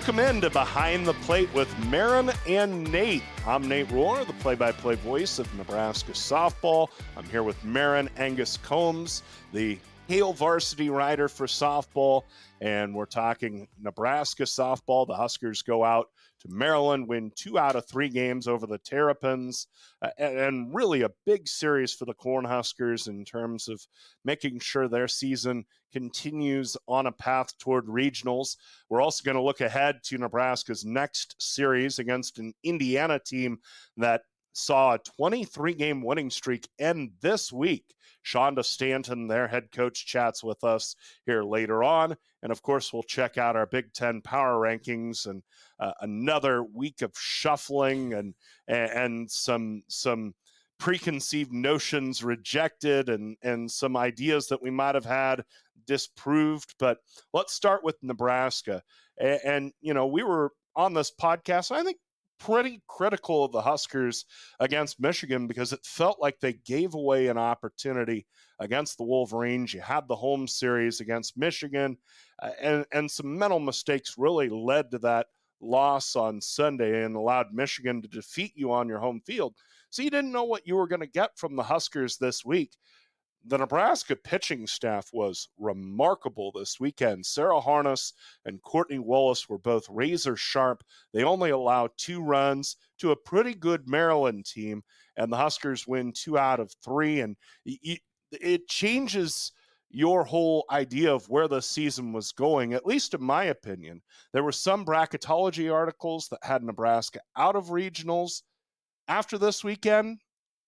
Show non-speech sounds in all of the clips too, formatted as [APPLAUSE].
Welcome in to Behind the Plate with Maren and Nate. I'm Nate Rohr, the play by play voice of Nebraska softball. I'm here with Maren Angus Combs, the Hail varsity rider for softball. And we're talking Nebraska softball. The Huskers go out to Maryland, win two out of three games over the Terrapins, uh, and, and, really a big series for the Cornhuskers in terms of making sure their season continues on a path toward regionals. We're also going to look ahead to Nebraska's next series against an Indiana team that saw a 23 game winning streak end this week. Shonda Stanton, their head coach, chats with us here later on. And of course, we'll check out our Big Ten power rankings and uh, another week of shuffling and and some some preconceived notions rejected and and some ideas that we might have had disproved. But let's start with Nebraska. And, and you know, we were on this podcast. I think pretty critical of the Huskers against Michigan because it felt like they gave away an opportunity against the Wolverines. You had the home series against Michigan, uh, and, and some mental mistakes really led to that loss on Sunday and allowed Michigan to defeat you on your home field. So you didn't know what you were going to get from the Huskers this week the Nebraska pitching staff was remarkable this weekend. Sarah Harness and Courtney Wallace were both razor sharp. They only allowed two runs to a pretty good Maryland team, and the Huskers win two out of three. And it changes your whole idea of where the season was going, at least in my opinion. There were some bracketology articles that had Nebraska out of regionals. After this weekend,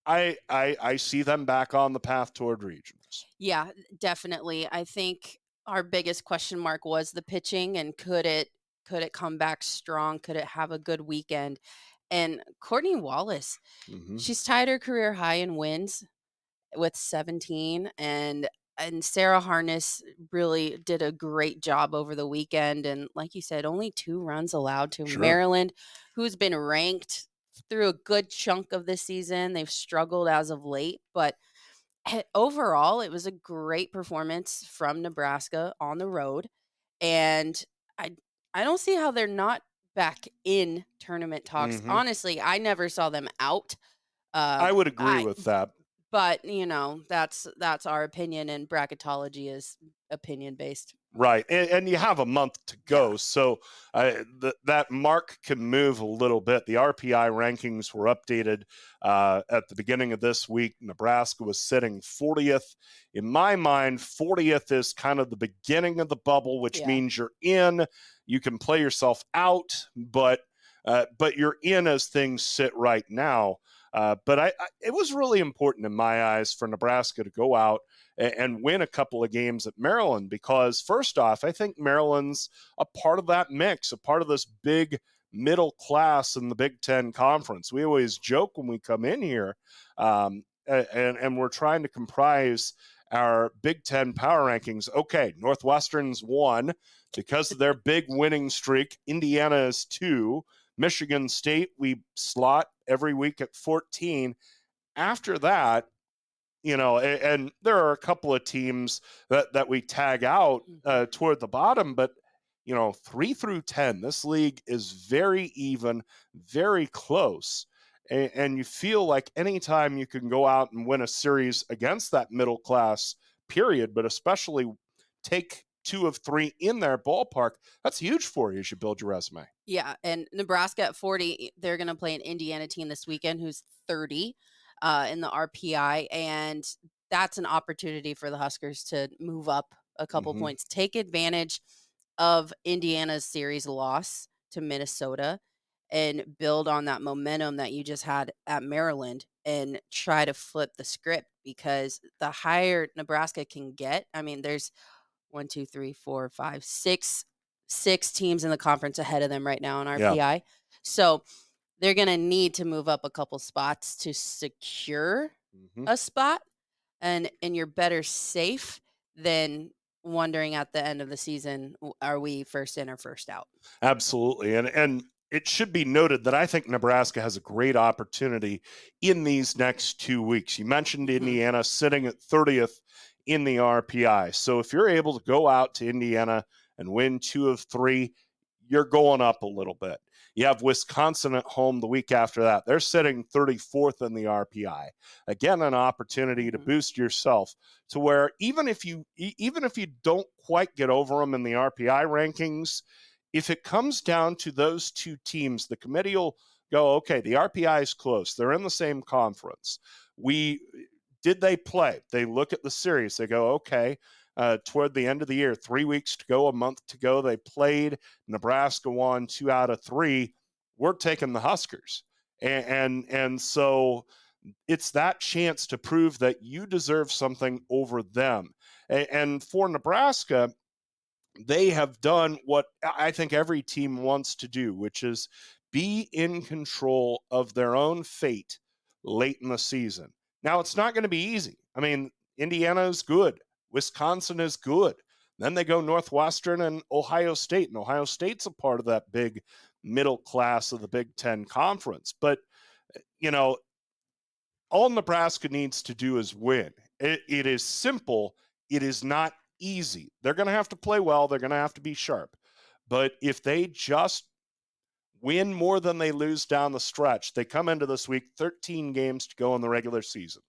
I, I I see them back on the path toward regionals. Yeah, definitely. I think our biggest question mark was the pitching and could it could it come back strong? Could it have a good weekend? And Courtney Wallace, mm-hmm. she's tied her career high in wins with 17 and and Sarah Harness really did a great job over the weekend and like you said only two runs allowed to sure. Maryland who's been ranked through a good chunk of the season. They've struggled as of late, but overall, it was a great performance from Nebraska on the road. And I I don't see how they're not back in tournament talks. Mm-hmm. Honestly, I never saw them out. Uh, I would agree I, with that. But you know, that's that's our opinion, and bracketology is opinion based. Right, and, and, you have a month to go, so uh, th- that mark can move a little bit. The RPI rankings were updated uh, at the beginning of this week. Nebraska was sitting 40th. In my mind, 40th is kind of the beginning of the bubble, which yeah. means you're in. You can play yourself out, but uh, but you're in as things sit right now. Uh, but I, I, it was really important in my eyes for Nebraska to go out and, win a couple of games at Maryland because, first off, I think Maryland's a part of that mix, a part of this big middle class in the Big Ten Conference. We always joke when we come in here, um, and, and we're trying to comprise our Big Ten power rankings. Okay, Northwestern's one because of their big winning streak. Indiana is two. Michigan State, we slot every week at 14. After that, you know, and, and there are a couple of teams that, that we tag out uh, mm-hmm. toward the bottom, but you know, three through 10, this league is very even, very close. And, and, you feel like anytime you can go out and win a series against that middle class period, but especially take two of three in their ballpark, that's huge for you as you build your resume. Yeah. And Nebraska at 40, they're going to play an Indiana team this weekend who's 30 uh, in the RPI. And that's an opportunity for the Huskers to move up a couple mm-hmm. points, take advantage of Indiana's series loss to Minnesota and build on that momentum that you just had at Maryland and try to flip the script because the higher Nebraska can get, I mean, there's one, two, three, four, five, six, six teams in the conference ahead of them right now in RPI. Yeah. So they're going to need to move up a couple spots to secure mm-hmm. a spot, and and you're better safe than wondering at the end of the season are we first in or first out absolutely and and it should be noted that I think Nebraska has a great opportunity in these next two weeks. You mentioned mm-hmm. Indiana sitting at 30th in the RPI. So if you're able to go out to Indiana and win two of three, you're going up a little bit. You have Wisconsin at home the week after that. They're sitting 34th in the RPI. Again, an opportunity to mm-hmm. boost yourself to where even if you even if you don't quite get over them in the RPI rankings, if it comes down to those two teams, the committee will go, okay, the RPI is close. They're in the same conference. We did they play? They look at the series. They go, okay, uh, toward the end of the year, three weeks to go, a month to go. They played. Nebraska won two out of three. We're taking the Huskers, and and, and so it's that chance to prove that you deserve something over them. And, and for Nebraska, they have done what I think every team wants to do, which is be in control of their own fate late in the season. Now, it's not going to be easy. I mean, Indiana is good, Wisconsin is good. Then they go Northwestern and Ohio State, and Ohio State's a part of that big middle class of the Big Ten conference. But, eh, you know, all Nebraska needs to do is win. it, it is simple, it is not easy. They're going to have to play well, they're going to have to be sharp. But if they just win more than they lose down the stretch, they come into this week 13 games to go in the regular season.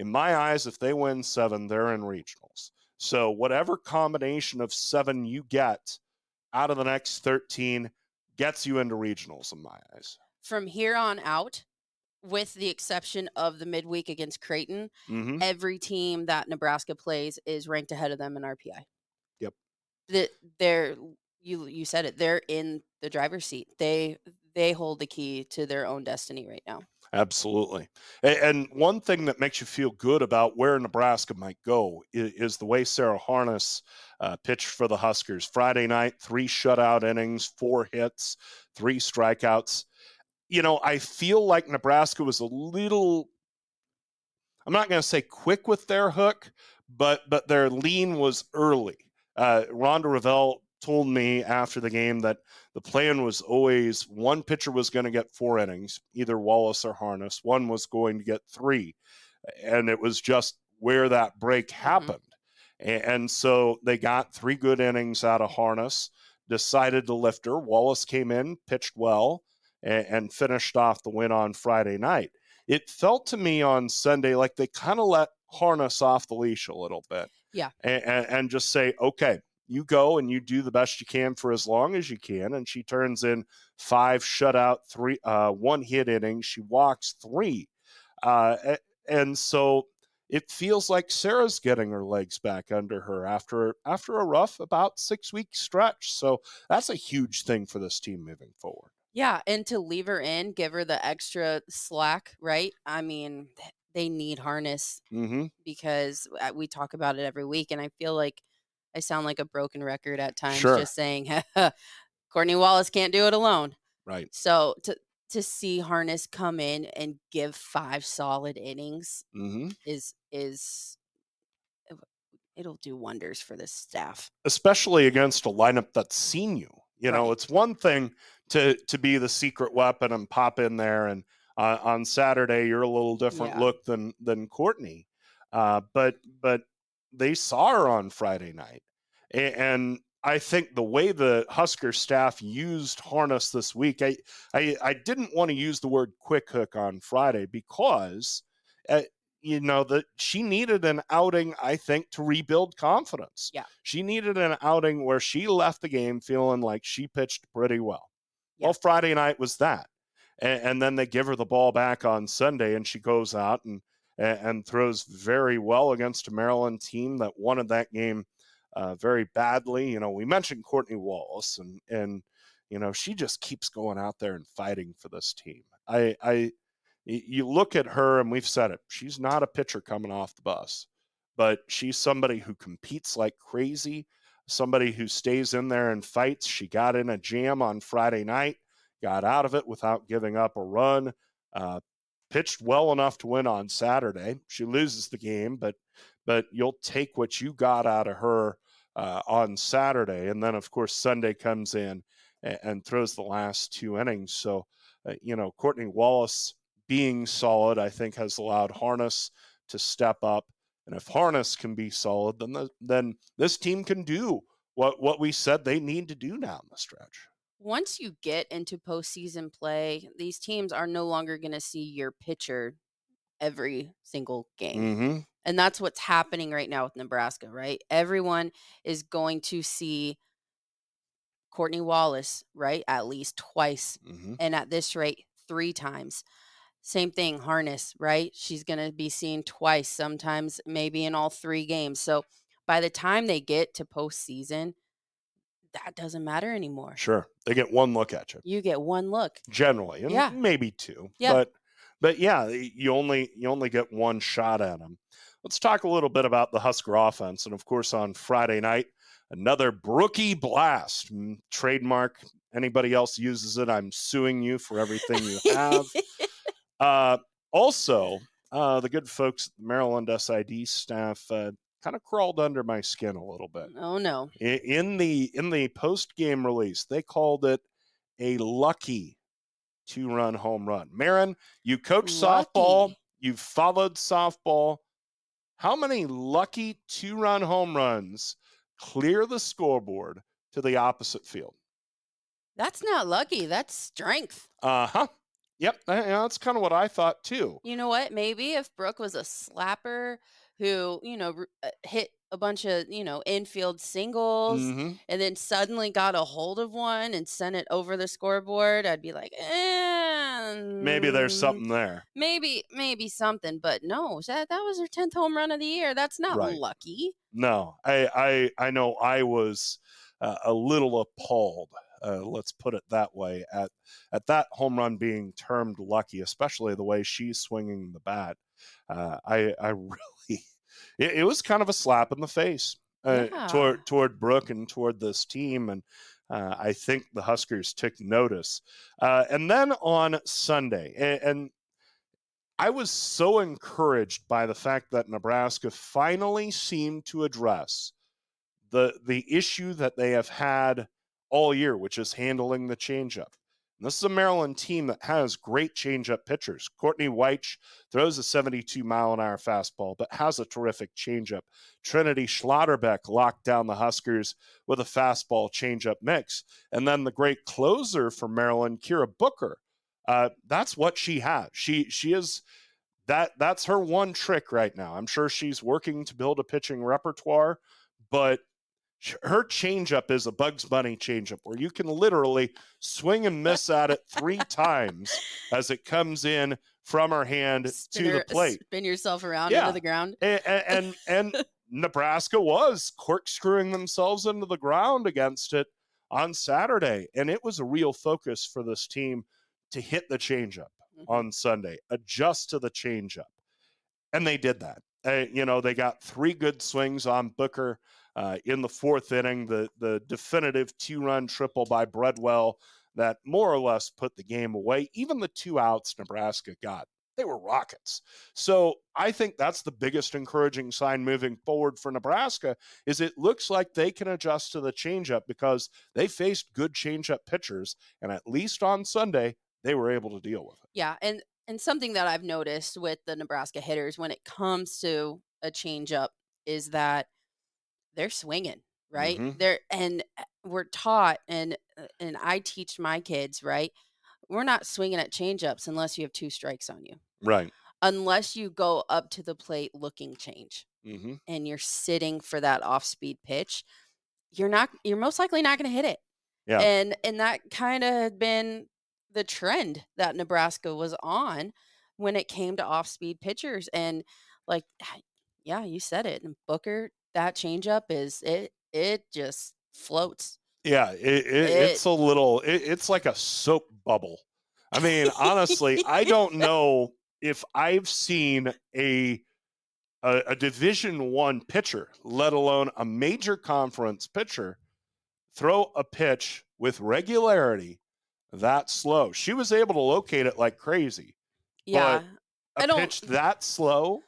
In my eyes, if they win seven, they're in regionals. So, whatever combination of seven you get out of the next 13 gets you into regionals, in my eyes. From here on out, with the exception of the midweek against Creighton, mm-hmm. every team that Nebraska plays is ranked ahead of them in RPI. Yep. The, they're you you said it. They're in the driver's seat. They they hold the key to their own destiny right now. Absolutely. And one thing that makes you feel good about where Nebraska might go is the way Sarah Harness uh, pitched for the Huskers. Friday night, three shutout innings, four hits, three strikeouts you know, I feel like Nebraska was a little I'm not going to say quick with their hook, but but their lean was early. Uh, Rhonda Revelle told me after the game that the plan was always one pitcher was going to get four innings, either Wallace or Harness. One was going to get three, and it was just where that break mm-hmm. happened. Mm-hmm. And so they got three good innings out of Harness. Decided to lift her. Wallace came in, pitched well and, and finished off the win on Friday night. It felt to me on Sunday like they kind of let harness off the leash a little bit. Yeah. And, and, and just say, okay, you go and you do the best you can for as long as you can. And she turns in five shutout, three, uh, one hit innings. She walks three. Uh, and so it feels like Sarah's getting her legs back under her after after a rough about six week stretch. So that's a huge thing for this team moving forward. Yeah, and to leave her in, give her the extra slack, right? I mean, they need harness mm-hmm. because uh, we talk about it every week, and I feel like I sound like a broken record at times, sure. just saying [LAUGHS] Courtney Wallace can't do it alone. Right. So to to see Harness come in and give five solid innings mm-hmm. is is it'll do wonders for this staff, especially against a lineup that's seen you. You know, right. it's one thing to to be the secret weapon and pop in there. And uh, on Saturday, you're a little different yeah. look than than Courtney, uh, but but they saw her on Friday night, and I think the way the Husker staff used harness this week, I I, I didn't want to use the word quick hook on Friday because. Uh, you know that she needed an outing i think to rebuild confidence yeah she needed an outing where she left the game feeling like she pitched pretty well yeah. Well, Friday night was that. And, and, then they give her the ball back on Sunday, and she goes out and, and throws very well against a Maryland team that wanted that game uh, very badly. You know, we mentioned Courtney Wallace, and, and you know, she just keeps going out there and fighting for this team. I, I, you look at her, and we've said it. She's not a pitcher coming off the bus, but she's somebody who competes like crazy. Somebody who stays in there and fights. She got in a jam on Friday night, got out of it without giving up a run. Uh, pitched well enough to win on Saturday. She loses the game, but but you'll take what you got out of her uh, on Saturday, and then of course Sunday comes in and, and throws the last two innings. So uh, you know Courtney Wallace being solid, I think, has allowed Harness to step up. And if Harness can be solid, then the, then this team can do what what we said they need to do now in the stretch once you get into postseason play, these teams are no longer going to see your pitcher every single game. Mm-hmm. And that's what's happening right now with Nebraska, right? Everyone is going to see Courtney Wallace, right? At least twice. Mm-hmm. And at this rate, three times. Same thing, Harness, right? She's going to be seen twice, sometimes maybe in all three games. So by the time they get to postseason, that doesn't matter anymore. Sure. They get one look at you. You get one look. Generally. And Yeah. maybe two. Yeah. But but yeah, you only you only get one shot at them. Let's talk a little bit about the Husker offense. And of course, on Friday night, another brookie blast. Mm, Trademark. Anybody else uses it, I'm suing you for everything you have. [LAUGHS] uh, also, uh, the good folks at the Maryland SID staff uh, kind of crawled under my skin a little bit. oh no. In the in the post game release they called it a lucky two run home run Maren you coach softball you've followed softball how many lucky two run home runs clear the scoreboard to the opposite field That's not lucky. That's strength. uh-huh yep that's kind of what i thought too You know what? Maybe if Brooke was a slapper who, you know, uh, hit a bunch of, you know, infield singles Mhm. and then suddenly got a hold of one and sent it over the scoreboard, I'd be like, eh, maybe there's mm, something there Maybe, maybe something, but no, that that was her tenth home run of the year. That's not Right. lucky. No, I I I know I was uh, a little appalled. Uh, let's put it that way at at that home run being termed lucky, especially the way she's swinging the bat. Uh, I I [LAUGHS] really it, it was kind of a slap in the face uh, Yeah. toward toward Brooke and toward this team, and uh, I think the Huskers took notice. Uh, and then on Sunday, and, and I was so encouraged by the fact that Nebraska finally seemed to address the the issue that they have had all year, which is handling the changeup. And this is a Maryland team that has great changeup pitchers. Courtney Weich throws a 72 mile an hour fastball, but has a terrific changeup. Trinity Schlotterbeck locked down the Huskers with a fastball changeup mix. And then the great closer for Maryland, Kira Booker. Uh, that's what she has. She she is that that's her one trick right now. I'm sure she's working to build a pitching repertoire, but her changeup is a Bugs Bunny changeup where you can literally swing and miss at it three [LAUGHS] times as it comes in from her hand Spin to the plate. spin yourself around Yeah. into the ground. And and, and [LAUGHS] Nebraska was corkscrewing themselves into the ground against it on Saturday, and it was a real focus for this team to hit the changeup Mhm. on Sunday, adjust to the changeup. And they did that. Uh, you know, they got three good swings on Booker uh, in the fourth inning, the, the definitive two run triple by Bredwell that more or less put the game away. Even the two outs Nebraska got, they were rockets. So I think that's the biggest encouraging sign moving forward for Nebraska is it looks like they can adjust to the changeup because they faced good changeup pitchers, and at least on Sunday they were able to deal with it. Yeah, and and something that I've noticed with the Nebraska hitters when it comes to a changeup is that they're swinging, right? Mhm. They're and uh, we're taught and uh, and I teach my kids, right? We're not swinging at changeups unless you have two strikes on you. Right. Unless you go up to the plate looking change Mm-hmm. and you're sitting for that off-speed pitch, you're not you're most likely not going to hit it. Yeah. And and that kind of had been the trend that Nebraska was on when it came to off-speed pitchers and like [SIGHS] yeah, you said it. And Booker that changeup is it it just floats. Yeah, it, it, it, it's a little. it's like a soap bubble. I mean, honestly, I don't [LAUGHS] know if I've seen a a, a Division One pitcher, let alone a major conference pitcher, throw a pitch with regularity that slow. She was able to locate it like crazy. Yeah, a I don't, pitch that slow.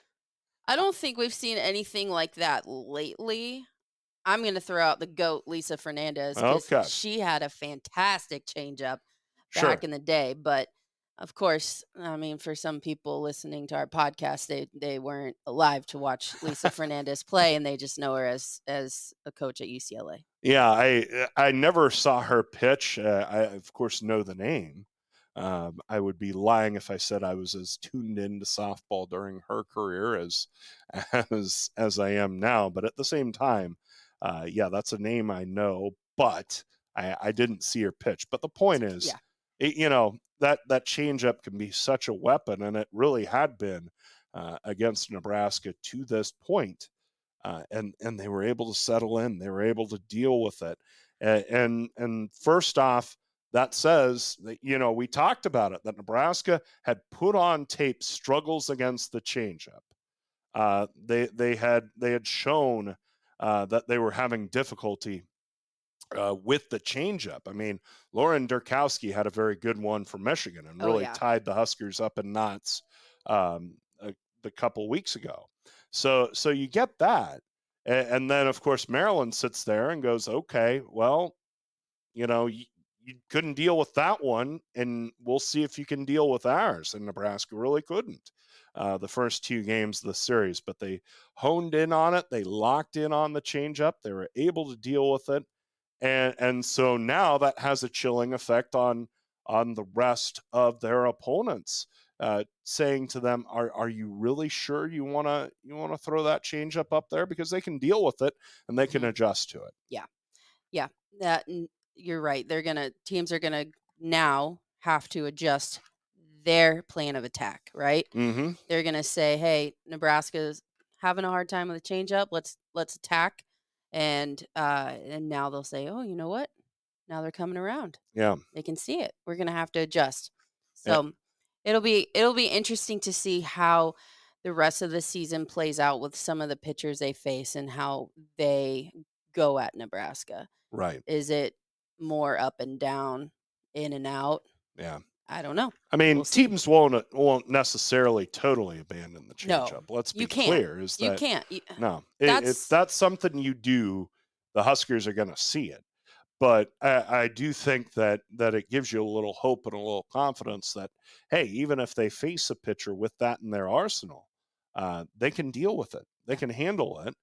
I don't think we've seen anything like that lately. I'm going to throw out the goat Lisa Fernandez because okay. she had a fantastic changeup back sure. in the day, but of course, I mean, for some people listening to our podcast, they they weren't alive to watch Lisa [LAUGHS] Fernandez play, and they just know her as as a coach at UCLA. Yeah, I I never saw her pitch. Uh, I of course know the name. Um, I would be lying if I said I was as tuned into softball during her career as [LAUGHS] as as I am now. But at the same time, uh, yeah, that's a name I know, but I, I didn't see her pitch. But the point is, yeah. it, you know, that that changeup can be such a weapon, and it really had been uh, against Nebraska to this point. Uh, and and they were able to settle in. They were able to deal with it. And and, and first off, that says that you know we talked about it that Nebraska had put on tape struggles against the changeup. Uh, they they had they had shown uh, that they were having difficulty uh, with the changeup. I mean, Lauren Derkowski had a very good one for Michigan and oh, really oh, yeah. tied the Huskers up in knots um, a, a, couple weeks ago. So, so you get that, and, and, then of course Maryland sits there and goes, "Okay, well, you know, you, you couldn't deal with that one, and we'll see if you can deal with ours." And Nebraska really couldn't. Uh, the first two games of the series, but they honed in on it. They locked in on the changeup. They were able to deal with it and and so now that has a chilling effect on on the rest of their opponents uh, saying to them are are you really sure you want to you want to throw that change up up there because they can deal with it and they can mm-hmm. adjust to it yeah yeah that you're right they're gonna teams are gonna now have to adjust their plan of attack right? Mm-hmm. they're gonna say hey nebraska's having a hard time with the change up let's let's attack. And uh and now they'll say oh you know what? Now they're coming around. Yeah. They can see it. We're gonna have to adjust. So yeah. it'll be it'll be interesting to see how the rest of the season plays out with some of the pitchers they face and how they go at nebraska. Right. Is it more up and down in and out yeah I don't know. I mean, we'll teams won't uh, won't necessarily totally abandon the changeup. No, Let's be clear. Is that you can't? You, no, it, that's that's something you do. The Huskers are going to see it, but I, I, do think that that it gives you a little hope and a little confidence that hey, even if they face a pitcher with that in their arsenal, uh, they can deal with it. They can handle it.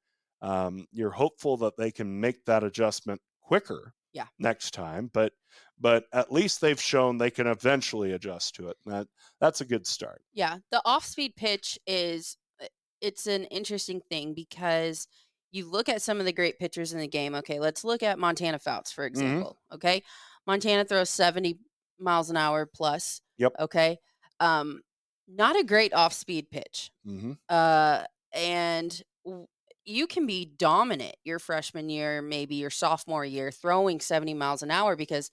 Um, you're hopeful that they can make that adjustment quicker yeah next time but but at least they've shown they can eventually adjust to it that that's a good start yeah the off speed pitch is uh, it's an interesting thing because you look at some of the great pitchers in the game okay let's look at montana fouts for mm-hmm. example mm-hmm. okay montana throws 70 miles an hour plus yep okay um not a great off speed pitch mm-hmm. uh and you can be dominant your freshman year, maybe your sophomore year, throwing 70 miles an hour because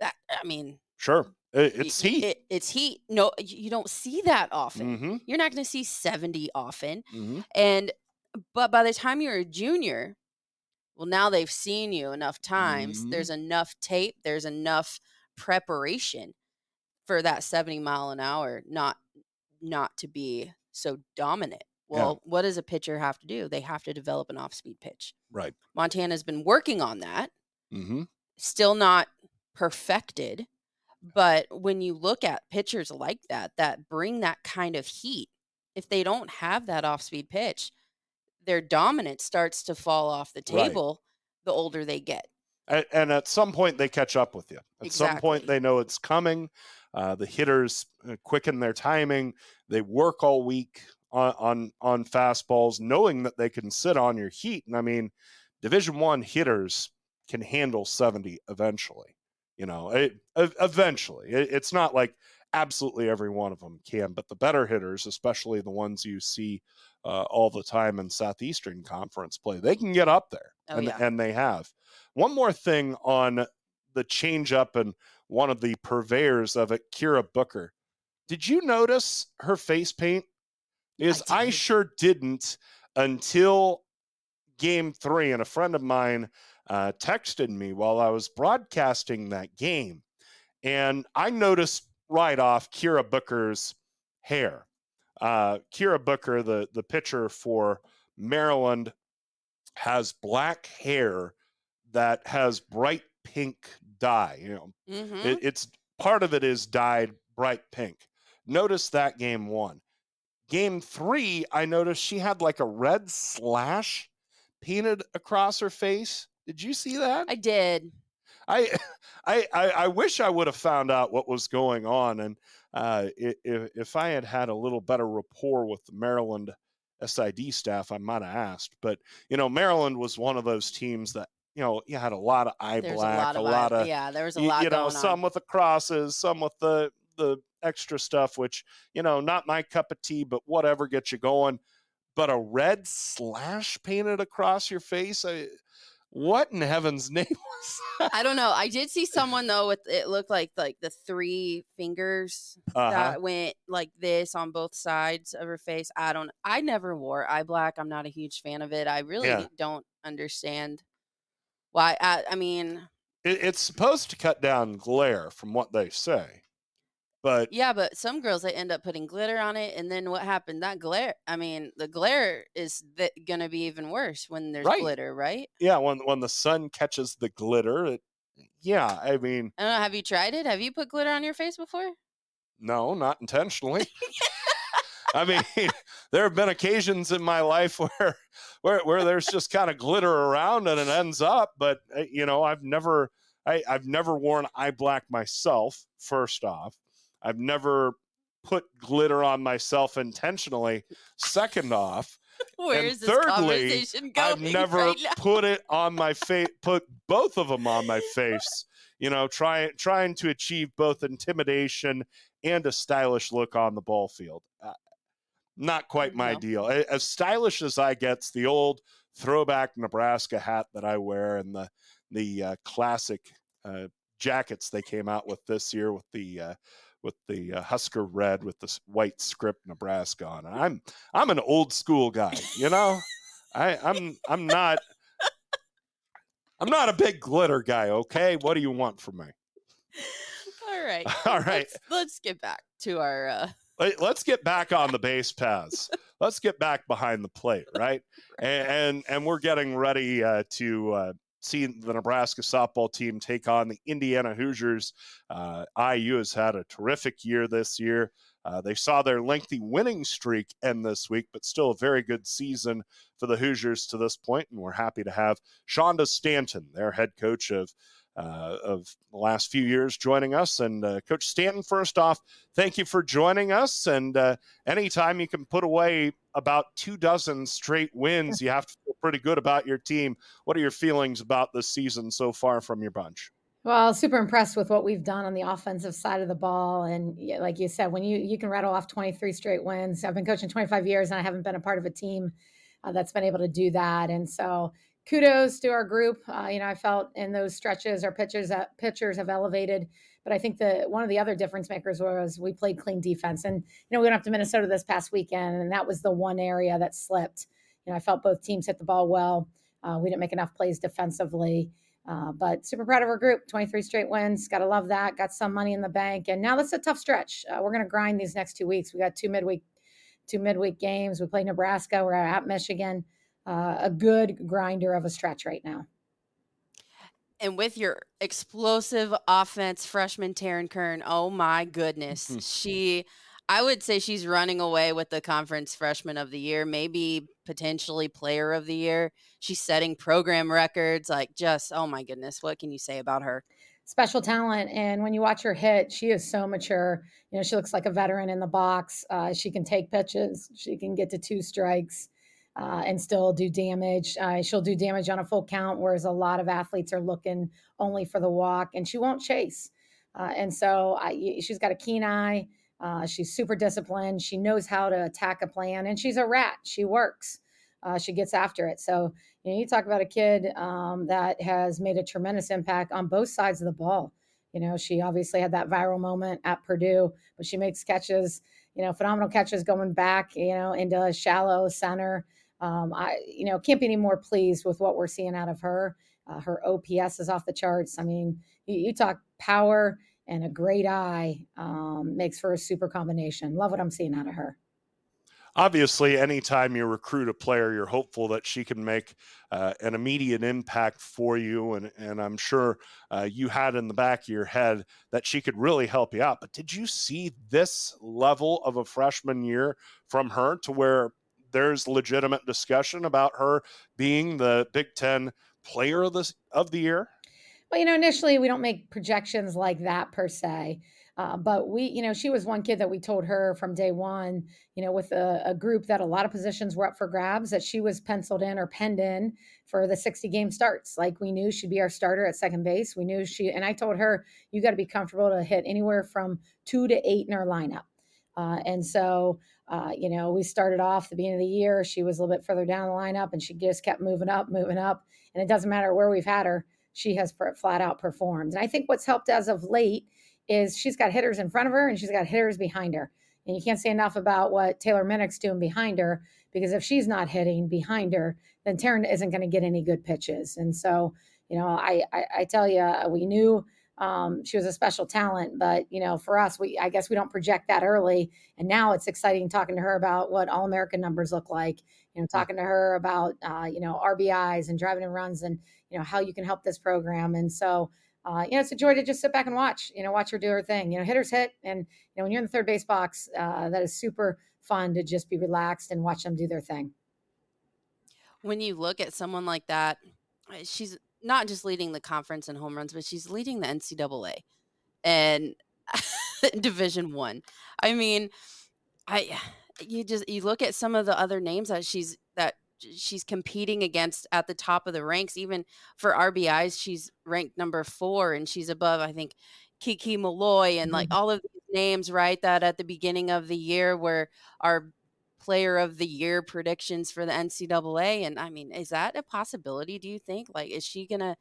that, I mean, sure. It's heat. It, it's heat. No, you don't see that often. Mm-hmm. You're not going to see 70 often. Mm-hmm. And, but by the time you're a junior, well, now they've seen you enough times. Mm-hmm. There's enough tape, there's enough preparation for that 70 mile an hour not not to be so dominant well, yeah. what does a pitcher have to do? They have to develop an off speed pitch. Right. Montana's been working on that. Mm-hmm. Still not perfected. But when you look at pitchers like that, that bring that kind of heat, if they don't have that off speed pitch, their dominance starts to fall off the table right. the older they get. And, at some point, they catch up with you. At exactly. some point, they know it's coming. Uh, the hitters uh, quicken their timing. They work all week on on, on fastballs, knowing that they can sit on your heat. And I mean, Division One hitters can handle 70 eventually. You know, it, eventually. It, it's not like absolutely every one of them can, but the better hitters, especially the ones you see uh, all the time in Southeastern Conference play, they can get up there. Oh, and yeah. and they have. One more thing on the changeup and one of the purveyors of it, Kira Booker. Did you notice her face paint? Is I I, sure didn't until game three, and a friend of mine uh, texted me while I was broadcasting that game, and I noticed right off Kira Booker's hair. Uh, Kira Booker, the the pitcher for Maryland, has black hair that has bright pink dye. You know, Mhm. it, it's part of it is dyed bright pink. Notice that game one. Game three, I noticed she had like a red slash painted across her face. Did you see that? I did. I, [LAUGHS] I, I, I wish I would have found out what was going on, and uh, if, if I had had a little better rapport with the Maryland SID staff, I might have asked. But you know, Maryland was one of those teams that you know you had a lot of eye There's black, a lot of, eye- of yeah. There was a you, lot you know some on. with the crosses some with the the extra stuff which you know not my cup of tea but whatever gets you going but a red slash painted across your face I, what in heaven's [LAUGHS] name was that? I don't know. I did see someone though with it looked like like the three fingers Uh-huh. that went like this on both sides of her face. I don't. I never wore eye black. I'm not a huge fan of it. I really Yeah. don't understand why. I, I mean, It, it's supposed to cut down glare from what they say but yeah, but some girls they end up putting glitter on it, and then what happened? That glare. I mean, the glare is th- gonna be even worse when there's Right. glitter, right? yeah when when the sun catches the glitter it, yeah i mean I don't know. Have you tried it? Have you put glitter on your face before? No, not intentionally. [LAUGHS] I mean, [LAUGHS] there have been occasions in my life [LAUGHS] where where where there's just kind of glitter around and it ends up, but uh, you know, I've never I, I've never worn eye black myself, first off. I've never put glitter on myself intentionally, second off. Where And is this thirdly, conversation going? I've [LAUGHS] never right put it on my [LAUGHS] face, put both of them on my face. You know, trying trying to achieve both intimidation and a stylish look on the ball field. Uh, not quite my No. deal. As stylish as I gets, the old throwback Nebraska hat that I wear and the the uh, classic uh, jackets they came out with this year with the uh, with the uh, Husker red with the white script Nebraska on it. I'm I'm an old school guy, you know. I I'm I'm not I'm not a big glitter guy. Okay, what do you want from me? All right. [LAUGHS] All right. Let's, let's get back to our. uh Let- Let's get back on the base paths. Let's get back behind the plate, right? [LAUGHS] And and, and we're getting ready uh, to uh, see the Nebraska softball team take on the Indiana Hoosiers. Uh, IU has had a terrific year this year. Uh, they saw their lengthy winning streak end this week, but still a very good season for the Hoosiers to this point, and we're happy to have Shonda Stanton, their head coach of uh, of the last few years, joining us. And uh, Coach Stanton, first off, thank you for joining us. And uh, anytime you can put away about two dozen straight wins, you have to feel pretty good about your team. What are your feelings about this season so far from your bunch? Well, super impressed with what we've done on the offensive side of the ball, and like you said, when you you can rattle off 23 straight wins. I've been coaching 25 years, and I haven't been a part of a team uh, that's been able to do that. And so, kudos to our group. Uh, you know, I felt in those stretches, our pitchers uh, pitchers have elevated. But I think the one of the other difference makers was we played clean defense, and you know we went up to Minnesota this past weekend, and that was the one area that slipped. You know, I felt both teams hit the ball well. Uh, we didn't make enough plays defensively. Uh, but super proud of our group 23 straight wins gotta love that got some money in the bank and now that's a tough stretch uh, we're gonna grind these next two weeks we got two midweek two midweek games we play nebraska we're at michigan uh, a good grinder of a stretch right now and with your explosive offense, freshman Taryn Kern, oh my goodness. [LAUGHS] she, I would say she's running away with the conference freshman of the year, maybe potentially player of the year. She's setting program records. Like, just, oh my goodness. What can you say about her? special talent and when you watch her hit she is so mature you know she looks like a veteran in the box uh, she can take pitches she can get to two strikes uh, and still do damage uh, she'll do damage on a full count whereas a lot of athletes are looking only for the walk and she won't chase uh, and so I, she's got a keen eye uh, she's super disciplined she knows how to attack a plan and she's a rat she works uh, she gets after it. So, you know, you talk about a kid um, that has made a tremendous impact on both sides of the ball. You know, she obviously had that viral moment at Purdue, but she makes catches, you know, phenomenal catches going back, you know, into a shallow center. Um, I, you know, can't be any more pleased with what we're seeing out of her. Uh, her OPS is off the charts. I mean, you, you talk power and a great eye um, makes for a super combination. Love what I'm seeing out of her obviously, anytime you recruit a player, you're hopeful that she can make uh, an immediate impact for you. And, and I'm sure uh, you had in the back of your head that she could really help you out. But did you see this level of a freshman year from her to where there's legitimate discussion about her being the Big Ten player of, this, of the year? Well, you know, initially we don't make projections like that per se. Uh, but we, you know, she was one kid that we told her from day one, you know, with a, a, group that a lot of positions were up for grabs, that she was penciled in or penned in for the 60 game starts. Like we knew she'd be our starter at second base. We knew she, and I told her, you got to be comfortable to hit anywhere from two to eight in our lineup. Uh, and so, uh, you know, we started off the beginning of the year. She was a little bit further down the lineup and she just kept moving up, moving up. And it doesn't matter where we've had her, she has flat out performed. And I think what's helped as of late is she's got hitters in front of her and she's got hitters behind her. And you can't say enough about what Taylor Minnick's doing behind her because if she's not hitting behind her, then Taryn isn't going to get any good pitches. And so, you know, I I, I tell you, we knew um, she was a special talent, but you know, for us, we I guess we don't project that early. And now it's exciting talking to her about what All American numbers look like. You know, talking to her about uh, you know RBIs and driving and runs, and you know how you can help this program. And so uh, you know, it's a joy to just sit back and watch, you know, watch her do her thing. You know, hitters hit. And, you know, when you're in the third base box, uh, that is super fun to just be relaxed and watch them do their thing. When you look at someone like that, eh, she's not just leading the conference in home runs, but she's leading the NCAA and [LAUGHS] Division One. I. I mean, I you just you look at some of the other names that she's that she's competing against at the top of the ranks. Even for RBIs, she's ranked number four, and she's above, I think, Kiki Milloy and like mm-hmm. all of these names, right? That at the beginning of the year were our player of the year predictions for the NCAA. And I mean, is that a possibility? Do you think? Like, is she gonna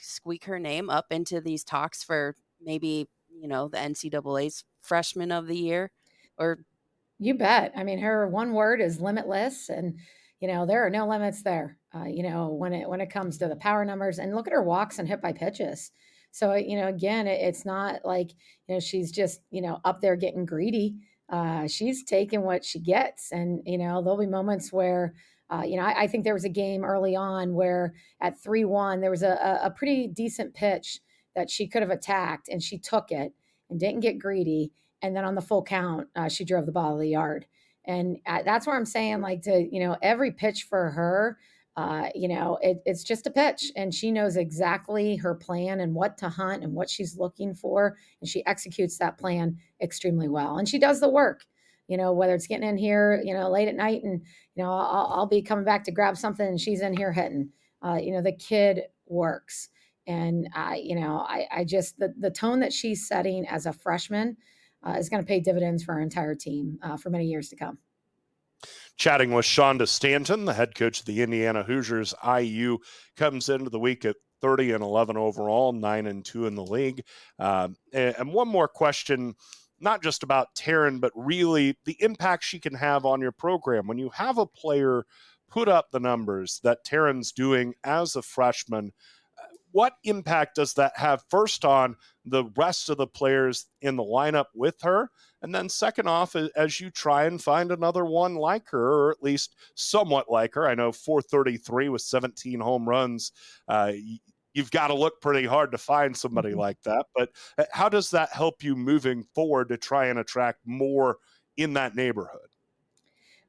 squeak her name up into these talks for maybe you know the NCAA's freshman of the year, or? You bet. I mean, her one word is limitless, and you know there are no limits there uh, you know when it when it comes to the power numbers and look at her walks and hit by pitches so you know again it, it's not like you know she's just you know up there getting greedy uh, she's taking what she gets and you know there'll be moments where uh, you know I, I, think there was a game early on where at 3-1 there was a, a pretty decent pitch that she could have attacked and she took it and didn't get greedy and then on the full count uh, she drove the ball of the yard. And uh, that's where I'm saying, like, to, you know, every pitch for her, uh, you know, it, it's just a pitch and she knows exactly her plan and what to hunt and what she's looking for. And she executes that plan extremely well. And she does the work, you know, whether it's getting in here, you know, late at night and, you know, I'll, I'll be coming back to grab something and she's in here hitting. Uh, you know, the kid works. And I, you know, I, I just, the, the tone that she's setting as a freshman, uh, is going to pay dividends for our entire team uh, for many years to come. Chatting with Shonda Stanton, the head coach of the Indiana Hoosiers, IU comes into the week at 30 and 11 overall, 9 and 2 in the league. Um, and, and one more question not just about Taryn, but really the impact she can have on your program. When you have a player put up the numbers that Taryn's doing as a freshman, what impact does that have first on the rest of the players in the lineup with her? And then, second off, as you try and find another one like her, or at least somewhat like her, I know 433 with 17 home runs. Uh, you've got to look pretty hard to find somebody mm-hmm. like that. But uh, how does that help you moving forward to try and attract more in that neighborhood?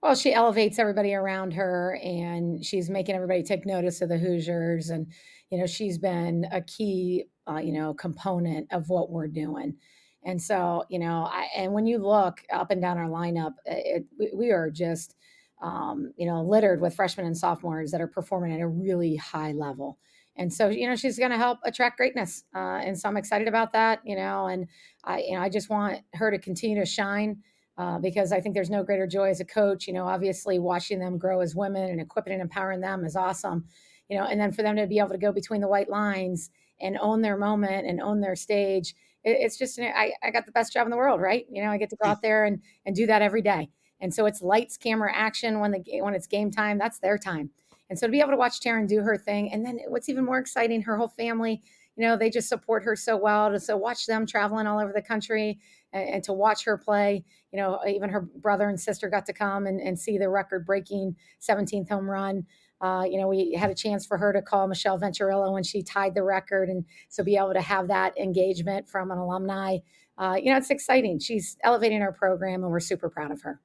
Well, she elevates everybody around her and she's making everybody take notice of the Hoosiers. And, you know, she's been a key, uh, you know, component of what we're doing. And so, you know, I, and when you look up and down our lineup, it, we, we are just, um, you know, littered with freshmen and sophomores that are performing at a really high level. And so, you know, she's going to help attract greatness. Uh, and so I'm excited about that, you know, and I, you know, I just want her to continue to shine uh, because I think there's no greater joy as a coach. You know, obviously watching them grow as women and equipping and empowering them is awesome. You know, and then for them to be able to go between the white lines and own their moment and own their stage, it, it's just I, I got the best job in the world, right? You know, I get to go mm. out there and and do that every day. And so it's lights, camera, action when the when it's game time. That's their time. And so to be able to watch Taryn do her thing, and then what's even more exciting, her whole family you know, they just support her so well. To so watch them traveling all over the country and, and, to watch her play, you know, even her brother and sister got to come and, and see the record breaking 17th home run. Uh, you know, we had a chance for her to call Michelle Venturella when she tied the record. And so be able to have that engagement from an alumni, uh, you know, it's exciting. She's elevating our program and we're super proud of her.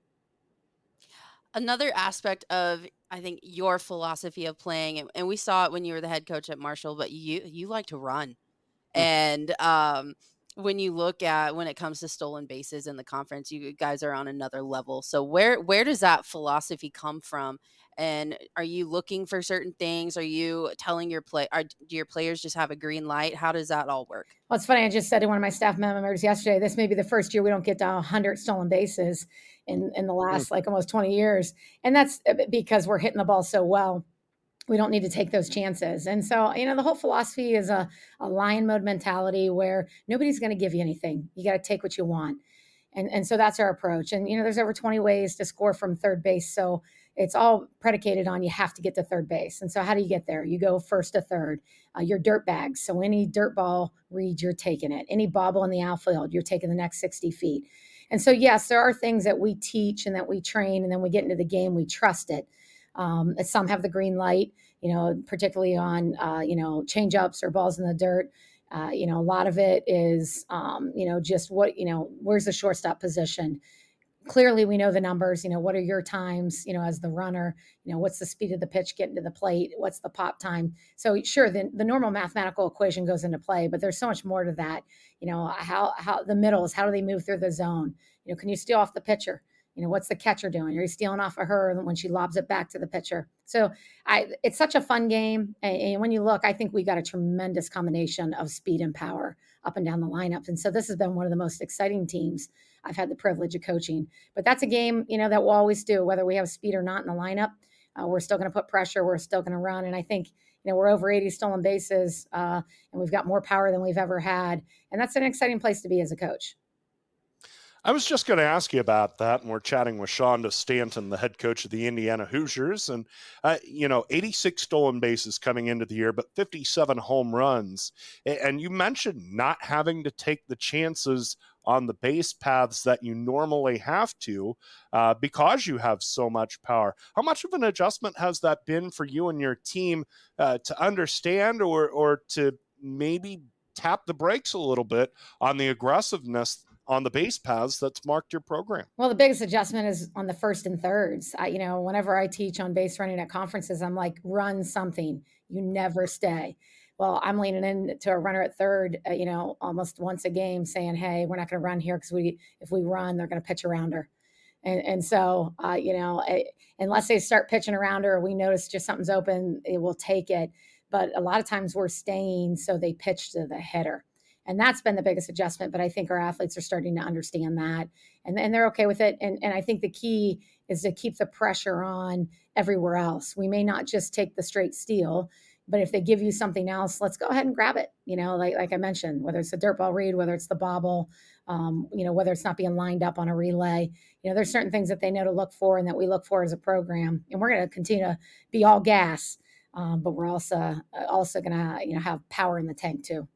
Another aspect of I think your philosophy of playing, and, we saw it when you were the head coach at Marshall, but you you like to run, mm. and um, when you look at when it comes to stolen bases in the conference, you guys are on another level. So where where does that philosophy come from? And are you looking for certain things? Are you telling your play? Are do your players just have a green light? How does that all work? Well, it's funny. I just said to one of my staff members yesterday, this may be the first year we don't get to 100 stolen bases in in the mm. last like almost 20 years, and that's uh, because we're hitting the ball so well. We don't need to take those chances. And so, you know, the whole philosophy is a, a lion mode mentality where nobody's going to give you anything. You got to take what you want. And, and so that's our approach. And, you know, there's over 20 ways to score from third base. So it's all predicated on you have to get to third base. And so, how do you get there? You go first to third. Uh, your dirt bags. So, any dirt ball read, you're taking it. Any bobble in the outfield, you're taking the next 60 feet. And so, yes, there are things that we teach and that we train, and then we get into the game, we trust it. Um, some have the green light, you know, particularly on, uh, you know, change ups or balls in the dirt. Uh, you know, a lot of it is, um, you know, just what, you know, where's the shortstop position? clearly we know the numbers you know what are your times you know as the runner? You know what's the speed of the pitch getting to the plate? What's the pop time? So sure the, the normal mathematical equation goes into play but there's so much more to that. You know how how the middles how do they move through the zone? You know can you steal off the pitcher you know what's the catcher doing are you stealing off of her when she lobs it back to the pitcher so i it's such a fun game and, when you look i think we got a tremendous combination of speed and power up and down the lineup and so this has been one of the most exciting teams I've had the privilege of coaching. But that's a game, you know, that we'll always do, whether we have speed or not in the lineup. Uh, we're still going to put pressure. We're still going to run. And I think, you know, we're over 80 stolen bases uh, and we've got more power than we've ever had. And that's an exciting place to be as a coach. I was just going to ask you about that, and we're chatting with Shonda Stanton, the head coach of the Indiana Hoosiers, and uh, you know, 86 stolen bases coming into the year, but 57 home runs. And you mentioned not having to take the chances on the base paths that you normally have to uh, because you have so much power. How much of an adjustment has that been for you and your team uh, to understand or, or to maybe tap the brakes a little bit on the aggressiveness on the base paths that's marked your program? Well, the biggest adjustment is on the first and thirds. I, you know, whenever I teach on base running at conferences, I'm like, run something. You never stay well, I'm leaning into a runner at third, uh, you know, almost once a game saying, hey, we're not going to run here because we, if we run, they're going to pitch around her. And, and so, uh, you know, it, unless they start pitching around her, we notice just something's open, it will take it. But a lot of times we're staying so they pitch to the hitter. And that's been the biggest adjustment. But I think our athletes are starting to understand that and, and they're okay with it. And, and I think the key is to keep the pressure on everywhere else. We may not just take the straight steal but if they give you something else, let's go ahead and grab it. You know, like like I mentioned, whether it's a dirt ball read, whether it's the bobble, um, you know, whether it's not being lined up on a relay. You know, there's certain things that they know to look for and that we look for as a program, and we're going to continue to be all gas, um, but we're also also going to you know have power in the tank too.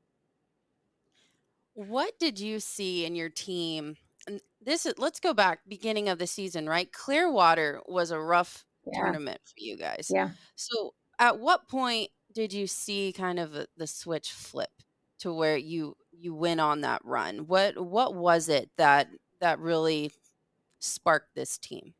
What did you see in your team? And this is let's go back beginning of the season, right? Clearwater was a rough yeah. tournament for you guys. Yeah. So at what point did you see kind of the switch flip to where you you went on that run? What what was it that that really sparked this team?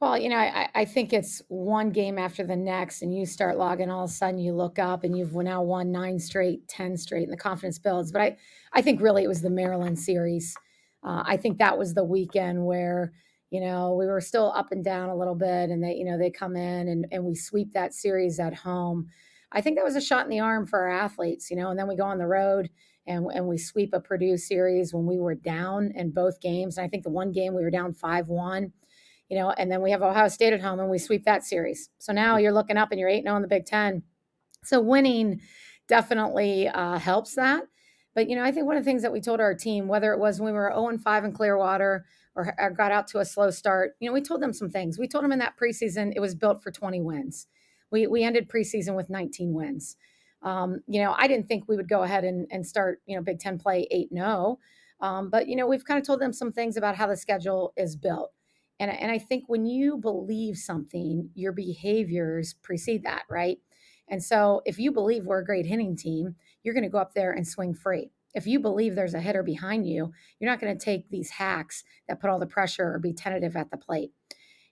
Well, you know, I, I think it's one game after the next, and you start logging. All of a sudden, you look up, and you've now won nine straight, ten straight, and the confidence builds. But I, I think really it was the Maryland series. Uh, I think that was the weekend where you know we were still up and down a little bit, and they, you know, they come in and and we sweep that series at home. I think that was a shot in the arm for our athletes, you know, and then we go on the road and, and we sweep a Purdue series when we were down in both games. And I think the one game we were down 5 1, you know, and then we have Ohio State at home and we sweep that series. So now you're looking up and you're 8 0 in the Big Ten. So winning definitely uh, helps that. But, you know, I think one of the things that we told our team, whether it was when we were 0 5 in Clearwater or, or got out to a slow start, you know, we told them some things. We told them in that preseason it was built for 20 wins. We, we ended preseason with 19 wins. Um, you know, I didn't think we would go ahead and, and start, you know, Big Ten play 8 0. Um, but, you know, we've kind of told them some things about how the schedule is built. And, and I think when you believe something, your behaviors precede that, right? And so if you believe we're a great hitting team, you're going to go up there and swing free. If you believe there's a hitter behind you, you're not going to take these hacks that put all the pressure or be tentative at the plate.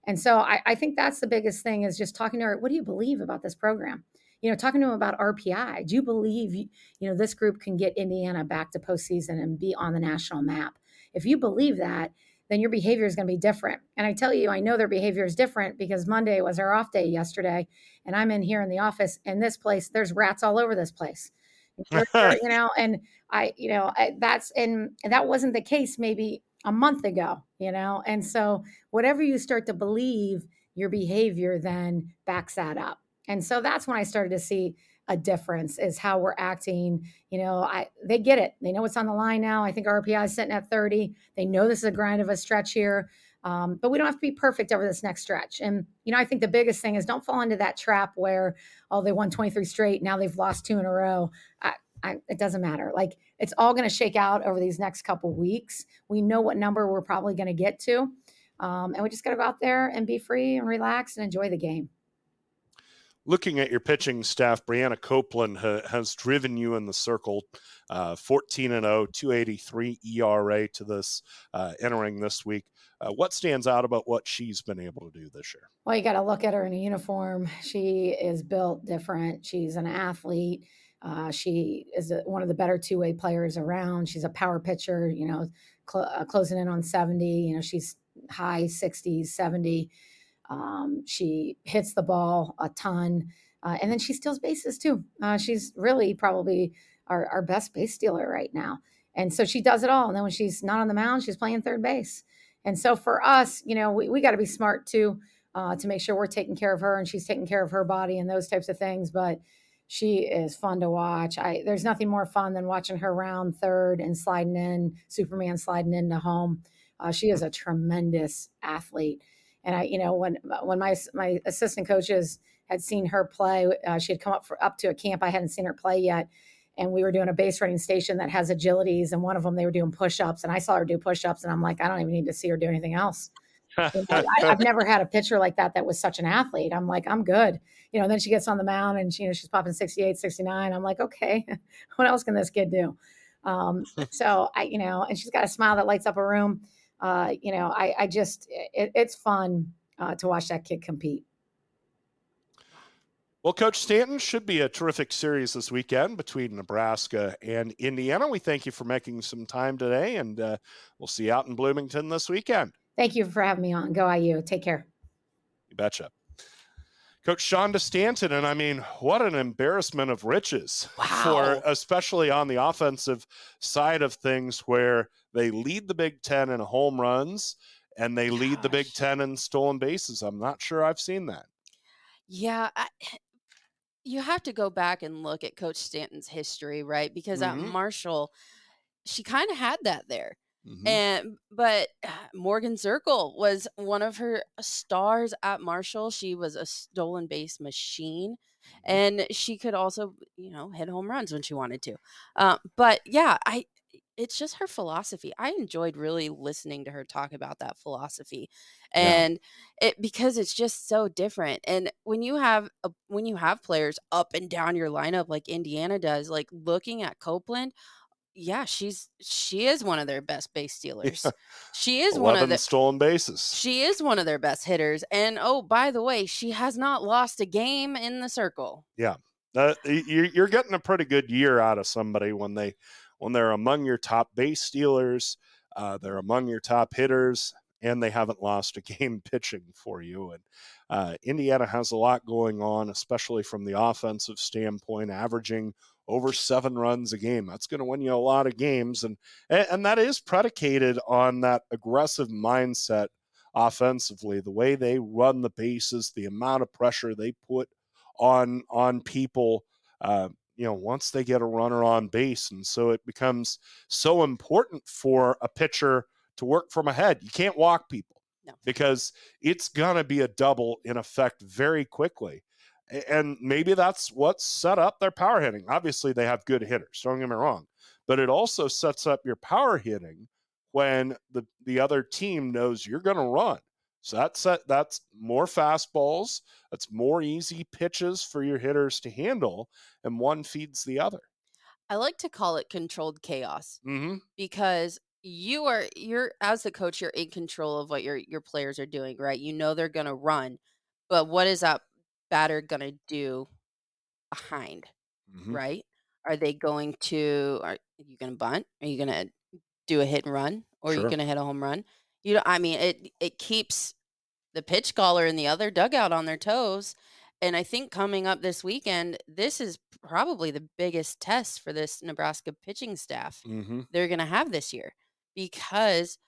And so I, I think that's the biggest thing is just talking to her. What do you believe about this program? You know, talking to them about RPI. Do you believe you know this group can get Indiana back to postseason and be on the national map? If you believe that, then your behavior is going to be different. And I tell you, I know their behavior is different because Monday was our off day yesterday, and I'm in here in the office, and this place, there's rats all over this place. [LAUGHS] you know, and I, you know, I, that's and that wasn't the case maybe a month ago, you know, and so whatever you start to believe, your behavior then backs that up, and so that's when I started to see a difference is how we're acting. You know, I they get it. They know what's on the line now. I think RPI is sitting at 30. They know this is a grind of a stretch here. Um, but we don't have to be perfect over this next stretch. And, you know, I think the biggest thing is don't fall into that trap where, oh, they won 23 straight. Now they've lost two in a row. I, I, it doesn't matter. Like it's all going to shake out over these next couple weeks. We know what number we're probably going to get to. Um, and we just got to go out there and be free and relax and enjoy the game looking at your pitching staff, Brianna Copeland ha- has driven you in the circle. Uh, 14 and 0, 283 ERA to this uh, entering this week. Uh, what stands out about what she's been able to do this year? Well, you got to look at her in a uniform. She is built different. She's an athlete. Uh, she is a, one of the better two way players around. She's a power pitcher, you know, cl- uh, closing in on 70. You know, she's high 60s, 70. Um, she hits the ball a ton, uh, and then she steals bases too. Uh, she's really probably our, our best base stealer right now. And so she does it all. And then when she's not on the mound, she's playing third base. And so for us, you know, we, we got to be smart too uh, to make sure we're taking care of her and she's taking care of her body and those types of things. But she is fun to watch. I there's nothing more fun than watching her round third and sliding in, Superman sliding into home. Uh, she is a tremendous athlete. And I, you know, when when my my assistant coaches had seen her play, uh, she had come up for up to a camp. I hadn't seen her play yet, and we were doing a base running station that has agilities, and one of them they were doing push ups, and I saw her do push ups, and I'm like, I don't even need to see her do anything else. you know, I, have [LAUGHS] never had a pitcher like that that was such an athlete. I'm like, I'm good. You know, then she gets on the mound and she, you know, she's popping 68, 69. I'm like, okay, [LAUGHS] what else can this kid do? Um, so I, you know, and she's got a smile that lights up a room uh, you know, I, I just, it, it's fun uh, to watch that kid compete. Well, Coach Stanton should be a terrific series this weekend between Nebraska and Indiana. We thank you for making some time today, and uh, we'll see you out in Bloomington this weekend. Thank you for having me on. Go IU. Take care. You betcha. Coach Shonda Stanton, and I mean, what an embarrassment of riches wow. for especially on the offensive side of things where they lead the Big Ten in home runs and they Gosh. lead the Big Ten in stolen bases. I'm not sure I've seen that. Yeah, I, you have to go back and look at Coach Stanton's history, right? Because mm-hmm. at Marshall, she kind of had that there. Mm-hmm. And but uh, Morgan Zerkle was one of her stars at Marshall. She was a stolen base machine, mm-hmm. and she could also, you know, hit home runs when she wanted to. Uh, but yeah, I it's just her philosophy. I enjoyed really listening to her talk about that philosophy. And yeah. it because it's just so different. And when you have a, when you have players up and down your lineup like Indiana does, like looking at Copeland, yeah, she's she is one of their best base stealers. Yeah. She is one of the stolen bases. She is one of their best hitters. And oh, by the way, she has not lost a game in the circle. Yeah. Uh, you're getting a pretty good year out of somebody when they when they're among your top base stealers, uh, they're among your top hitters, and they haven't lost a [LAUGHS] game pitching for you. And uh, Indiana has a lot going on, especially from the offensive standpoint, averaging over seven runs a game. That's going to win you a lot of games, and and that is predicated on that aggressive mindset offensively, the way they run the bases, the amount of pressure they put on on people. Uh, you know, once they get a runner on base, and so it becomes so important for a pitcher to work from ahead. You can't walk people no. because it's gonna be a double in effect very quickly. And maybe that's what set up their power hitting. Obviously, they have good hitters, don't get me wrong, but it also sets up your power hitting when the, the other team knows you're going to run. So that's that's more fastballs, that's more easy pitches for your hitters to handle, and one feeds the other. I like to call it controlled chaos mm-hmm. because you are you're as the coach you're in control of what your your players are doing right you know they're going to run but what is that batter going to do behind, mm-hmm. right? Are they going to are you going to bunt? Are you going to do a hit and run or sure. are you going to hit a home run? You know, I mean, it it keeps the pitch caller and the other dugout on their toes. And I think coming up this weekend, this is probably the biggest test for this Nebraska pitching staff mm-hmm. they're going to have this year because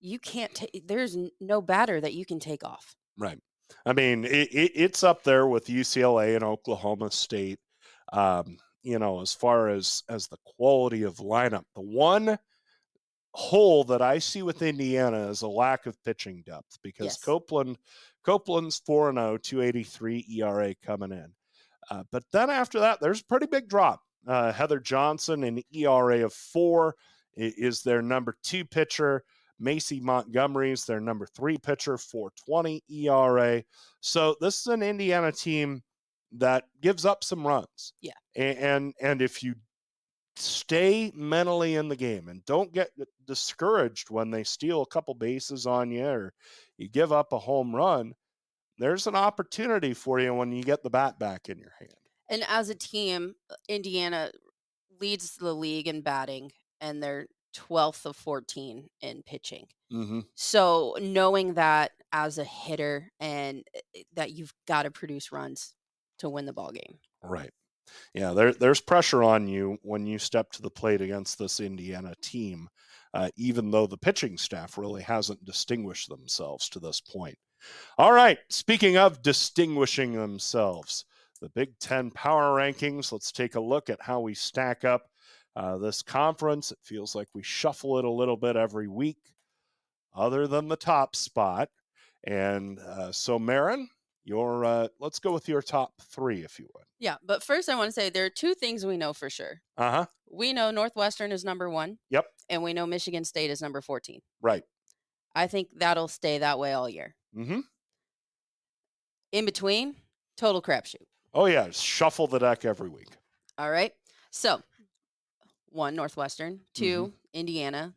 you can't, t- there's no batter that you can take off. Right. I mean, it, it, it's up there with UCLA and Oklahoma State. Um, you know, as far as as the quality of lineup, the one hole that I see with Indiana is a lack of pitching depth because yes. Copeland Copeland's 4 0, 283 ERA coming in. Uh, but then after that, there's a pretty big drop. Uh, Heather Johnson, an ERA of four, is their number two pitcher. Macy Montgomery is their number three pitcher, 420 ERA. So this is an Indiana team that gives up some runs. Yeah. And and, and if you stay mentally in the game and don't get discouraged when they steal a couple bases on you or you give up a home run, there's an opportunity for you when you get the bat back in your hand. And as a team, uh, Indiana leads the league in batting and they're 12th of 14 in pitching. Mm-hmm. So knowing that as a hitter and eh, that you've got to produce runs to win the ball game. Right. Yeah, there, there's pressure on you when you step to the plate against this Indiana team, uh, even though the pitching staff really hasn't distinguished themselves to this point. All right, speaking of distinguishing themselves, the Big Ten power rankings, let's take a look at how we stack up uh, this conference. It feels like we shuffle it a little bit every week, other than the top spot. And uh, so, Maren, your uh, let's go with your top three, if you would. Yeah, but first I want to say there are two things we know for sure. Uh huh. We know Northwestern is number one. Yep. And we know Michigan State is number fourteen. Right. I think that'll stay that way all year. Mm-hmm. In between, total crapshoot. Oh yeah, shuffle the deck every week. All right. So one Northwestern, 2 mm-hmm. Indiana,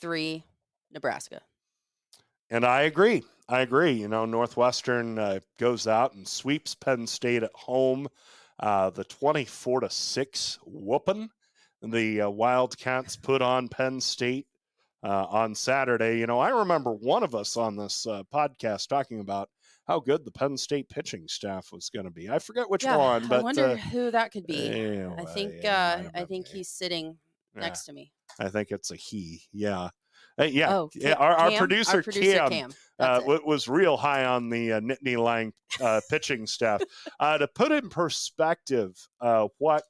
three Nebraska. And I agree. I agree. You know, Northwestern uh, goes out and sweeps Penn State at home. Uh, the 24 to 6 whooping the uh, Wildcats put on Penn State uh, on Saturday. You know, I remember one of us on this uh, podcast talking about how good the Penn State pitching staff was going to be. I forget which yeah, one, but I wonder uh, who that could be. I think yeah, I, I, think he's sitting yeah. next to me. I think it's a he. Yeah. Uh, yeah, oh, Cam, our, our, producer, our producer Cam, Cam. Uh, was real high on the uh, Nittany Lion uh, pitching staff. [LAUGHS] Uh, to put in perspective, uh, what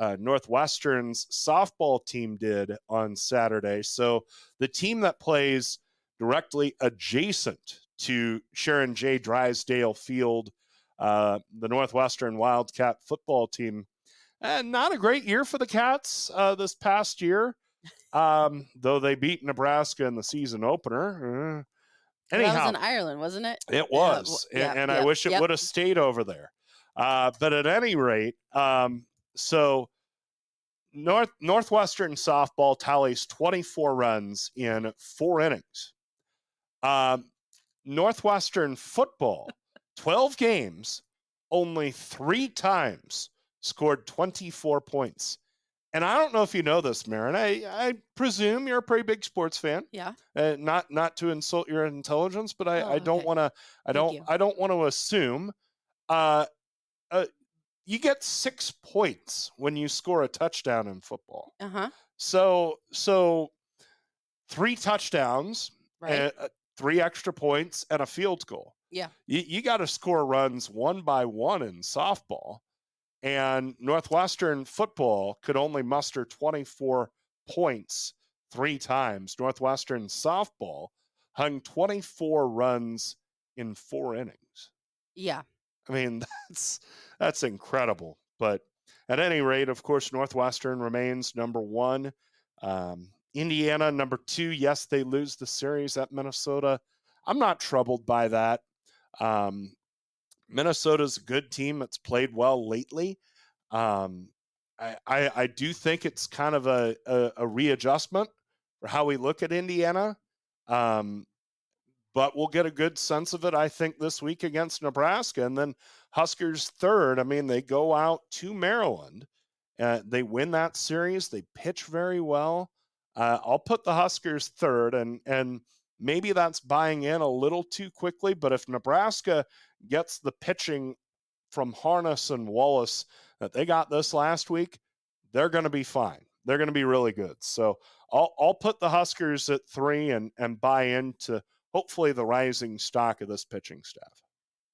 uh, Northwestern's softball team did on Saturday. So the team that plays directly adjacent to Sharon J. Drysdale Field, uh, the Northwestern Wildcat football team. And not a great year for the Cats uh, this past year, [LAUGHS] um, though they beat Nebraska in the season opener. Uh, anyhow, that was in Ireland, wasn't it? It was, yeah, and, and I wish it would have stayed over there. Uh, but at any rate, um, so North Northwestern softball tallies 24 runs in four innings. Um, Northwestern football, 12 games, only three times scored 24 points. and I don't know if you know this, Maren. I, I presume you're a pretty big sports fan. Yeah. Uh, not not to insult your intelligence, but I, Oh, I don't okay. want to. I Thank don't. you. I don't want to assume. Uh, uh, you get six points when you score a touchdown in football. Uh huh. So so three touchdowns, Right. uh, three extra points, and a field goal. Yeah. You, you got to score runs one by one in softball. And Northwestern football could only muster 24 points three times. Northwestern softball hung 24 runs in four innings. yeah. I mean, [LAUGHS] that's that's incredible. But at any rate, of course, Northwestern remains number one. Um, Indiana number two. Yes, they lose the series at Minnesota. I'm not troubled by that. Um, Minnesota's a good team that's played well lately. Um, I, I, I do think it's kind of a, a, a readjustment for how we look at Indiana. Um, but we'll get a good sense of it, I think, this week against Nebraska. And then Huskers third. I mean, they go out to Maryland. Uh, they win that series. They pitch very well. Uh, I'll put the Huskers third, and and maybe that's buying in a little too quickly. But if Nebraska gets the pitching from Harness and Wallace that they got this last week, they're going to be fine. They're going to be really good. So I'll I'll put the Huskers at three and and buy into hopefully the rising stock of this pitching staff.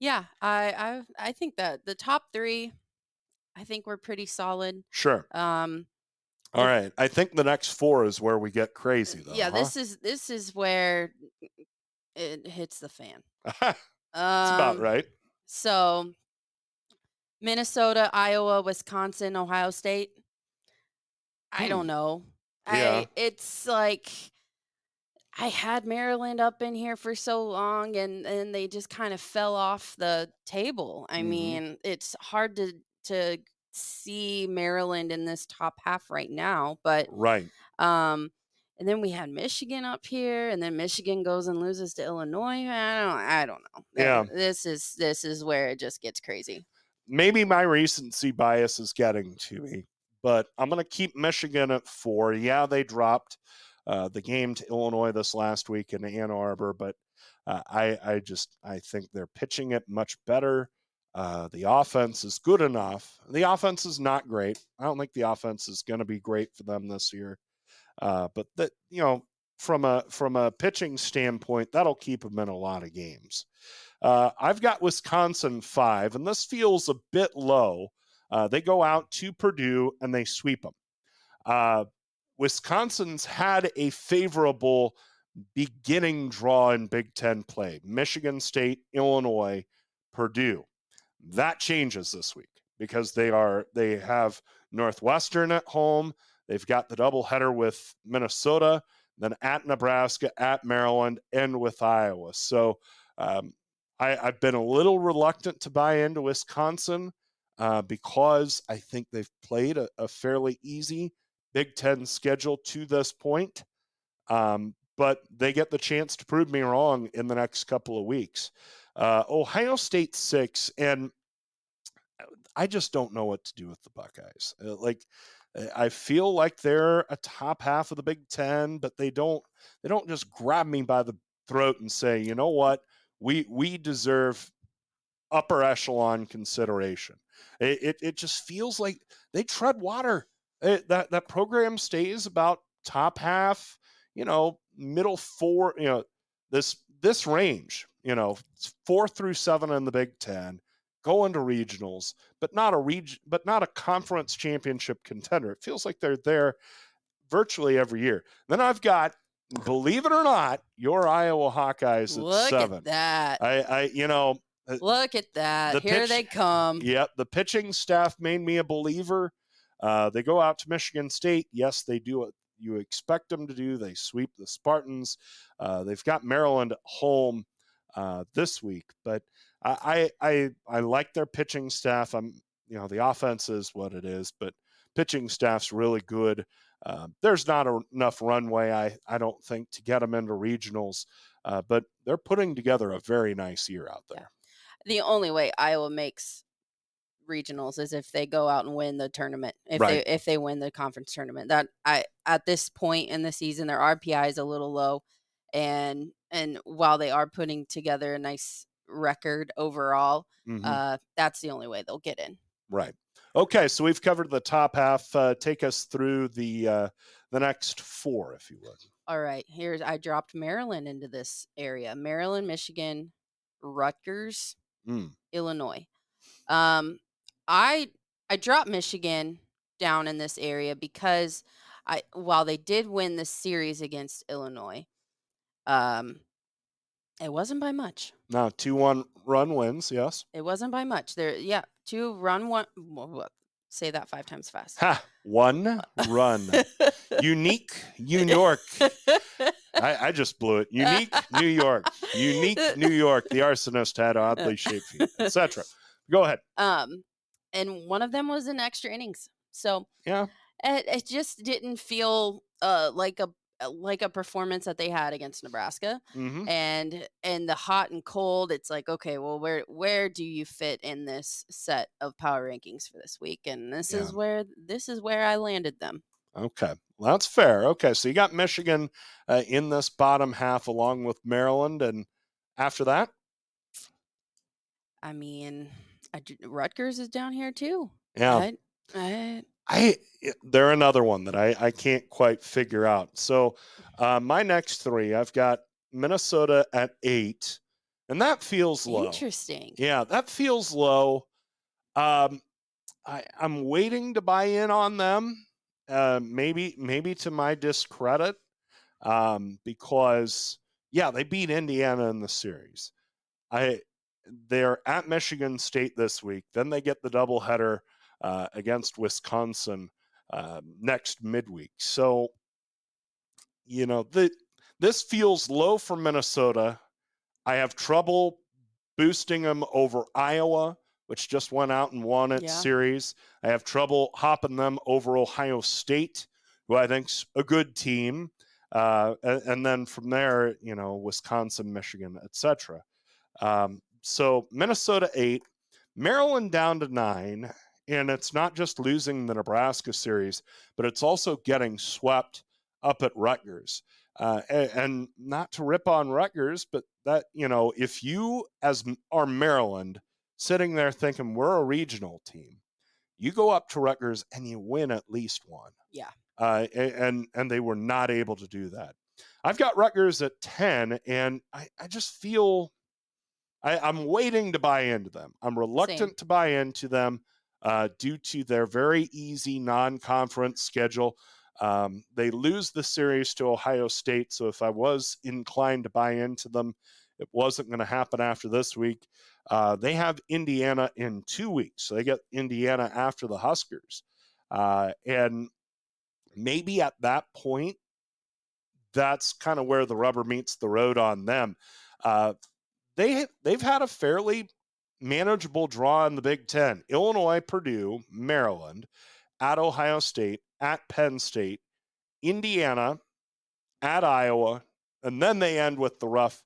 Yeah. I I I think that the top three, I think we're pretty solid. Sure. Um. All right. I think the next four is where we get crazy, though. yeah. huh? This is this is where it hits the fan. [LAUGHS] That's Um, about right. So, Minnesota, Iowa, Wisconsin, Ohio State. I Hmm. don't know. Yeah. I it's like I had Maryland up in here for so long and and they just kind of fell off the table. I Mhm. mean, it's hard to to see Maryland in this top half right now, but Right. um and then we had Michigan up here, and then Michigan goes and loses to Illinois. I don't, I don't know. Yeah. this is this is where it just gets crazy. Maybe my recency bias is getting to me, but I'm going to keep Michigan at four. Yeah, they dropped uh, the game to Illinois this last week in Ann Arbor, but uh, I, I just I think they're pitching it much better. Uh, the offense is good enough. The offense is not great. I don't think the offense is going to be great for them this year. Uh, but that you know, from a from a pitching standpoint, that'll keep them in a lot of games. Uh, I've got Wisconsin five, and this feels a bit low. Uh, they go out to Purdue and they sweep them. Wisconsin's had a favorable beginning draw in Big Ten play Michigan State, Illinois, Purdue. That changes this week because they are they have Northwestern at home. They've got the doubleheader with Minnesota, then at Nebraska, at Maryland, and with Iowa. So um, I, I've been a little reluctant to buy into Wisconsin uh, because I think they've played a, a fairly easy Big Ten schedule to this point. Um, but they get the chance to prove me wrong in the next couple of weeks. Uh, Ohio State six, and I just don't know what to do with the Buckeyes. Uh, like, uh, I feel like they're a top half of the Big Ten, but they don't they don't just grab me by the throat and say, you know what, we we deserve upper echelon consideration. It it, it just feels like they tread water. It, that that program stays about top half, you know, middle four, you know, this this range, you know, four through seven in the Big Ten, go into regionals, but not a region, but not a conference championship contender. It feels like they're there virtually every year. Then I've got, believe it or not, your Iowa Hawkeyes at Look seven. at that. I, I, you know, uh, Look at that. the Here pitch- they come. Yep, the pitching staff made me a believer. Uh, they go out to Michigan State. Yes, they do what you expect them to do. They sweep the Spartans. Uh, they've got Maryland home uh, this week, but I, I I like their pitching staff. I'm you know the offense is what it is, but pitching staff's really good. Uh, there's not a, enough runway, I I don't think, to get them into regionals, uh, but they're putting together a very nice year out there. The only way Iowa makes regionals is if they go out and win the tournament. If Right. they if they win the conference tournament. That I at this point in the season their RPI is a little low and and while they are putting together a nice record overall, Mhm. uh that's the only way they'll get in. Right. Okay, so we've covered the top half. Uh, take us through the uh, the next four, if you would. All right, here's I dropped Maryland into this area. Maryland, Michigan, Rutgers, Mm. Illinois. Um, I I dropped Michigan down in this area because I while they did win the series against Illinois, um, it wasn't by much. No, two one run wins. Yes. It wasn't by much. There, yeah, two run one. Say that five times fast. Ha! One run. Unique New York. I, I just blew it. Unique New York. Unique New York. The arsonist had oddly shaped feet, etc. Go ahead. [LAUGHS] um, and one of them was in extra innings. So Yeah. it, it just didn't feel uh like a uh, like a performance that they had against Nebraska. hmm and and the hot and cold it's like okay well where where do you fit in this set of power rankings for this week and this is where this is where i landed them Okay, well, that's fair. Okay, so you got Michigan uh, in this bottom half along with Maryland, and after that, i mean I, rutgers is down here too yeah, I, I, I they're another one that I I can't quite figure out. So uh, my next three, I've got Minnesota at eight, and that feels low. interesting Yeah, that feels low. Um, I, I'm waiting to buy in on them. Uh, maybe, maybe to my discredit, um, because yeah, they beat Indiana in the series. I they're at Michigan State this week. Then they get the doubleheader uh, against Wisconsin uh, next midweek. So, you know, the, this feels low for Minnesota. I have trouble boosting them over Iowa, which just went out and won its Yeah. series. I have trouble hopping them over Ohio State, who I think's a good team. Uh, and, and then from there, you know, Wisconsin, Michigan, etc. Um, so Minnesota eight, Maryland down to nine, and it's not just losing the Nebraska series, but it's also getting swept up at Rutgers. Uh, and, and not to rip on Rutgers, but that you know, if you as are Maryland sitting there thinking we're a regional team, you go up to Rutgers and you win at least one. Yeah. Uh, and and they were not able to do that. I've got Rutgers at ten, and I, I just feel I, I'm waiting to buy into them. I'm reluctant to buy into them uh, due to their very easy non-conference schedule. Um, they lose the series to Ohio State, so if I was inclined to buy into them, it wasn't going to happen after this week. Uh, they have Indiana in two weeks, so they get Indiana after the Huskers, uh, and maybe at that point, that's kind of where the rubber meets the road on them. Uh, they they've had a fairly manageable draw in the Big Ten: Illinois, Purdue, Maryland, at Ohio State, at Penn State, Indiana, at Iowa, and then they end with the rough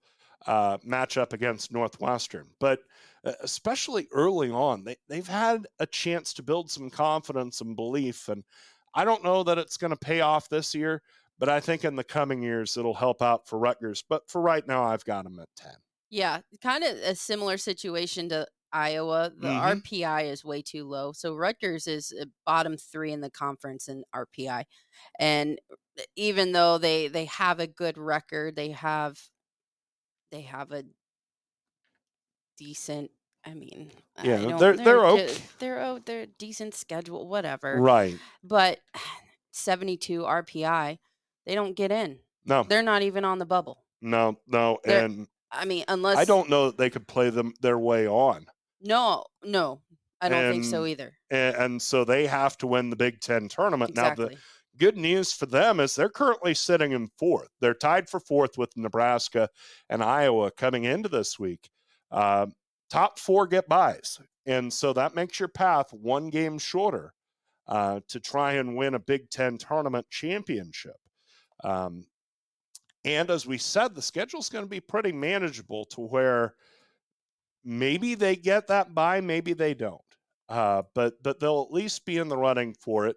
uh, matchup against Northwestern. But especially early on, they they've had a chance to build some confidence and belief, and I don't know that it's going to pay off this year. But I think in the coming years it'll help out for Rutgers. But for right now, I've got them at ten. Yeah kind of a similar situation to iowa the Mhm. rpi is way too low so rutgers is uh, bottom three in the conference in rpi and uh, even though they they have a good record they have they have a decent i mean I Yeah, don't- they're- they're ju- okay. they're oh they're decent schedule whatever Right? but [SIGHS] 72 rpi they don't get in No, they're not even on the bubble no, no, They're- and i mean unless I don't know that they could play them their way on. no no i don't think so either and, and so they have to win the Big Ten tournament. Now, the good news for them is they're currently sitting in fourth. They're tied for fourth with Nebraska and Iowa coming into this week. Uh, top four get byes, and so that makes your path one game shorter uh, to try and win a Big Ten tournament championship. Um, and as we said, the schedule's going to be pretty manageable to where maybe they get that bye, maybe they don't. uh, but but they'll at least be in the running for it,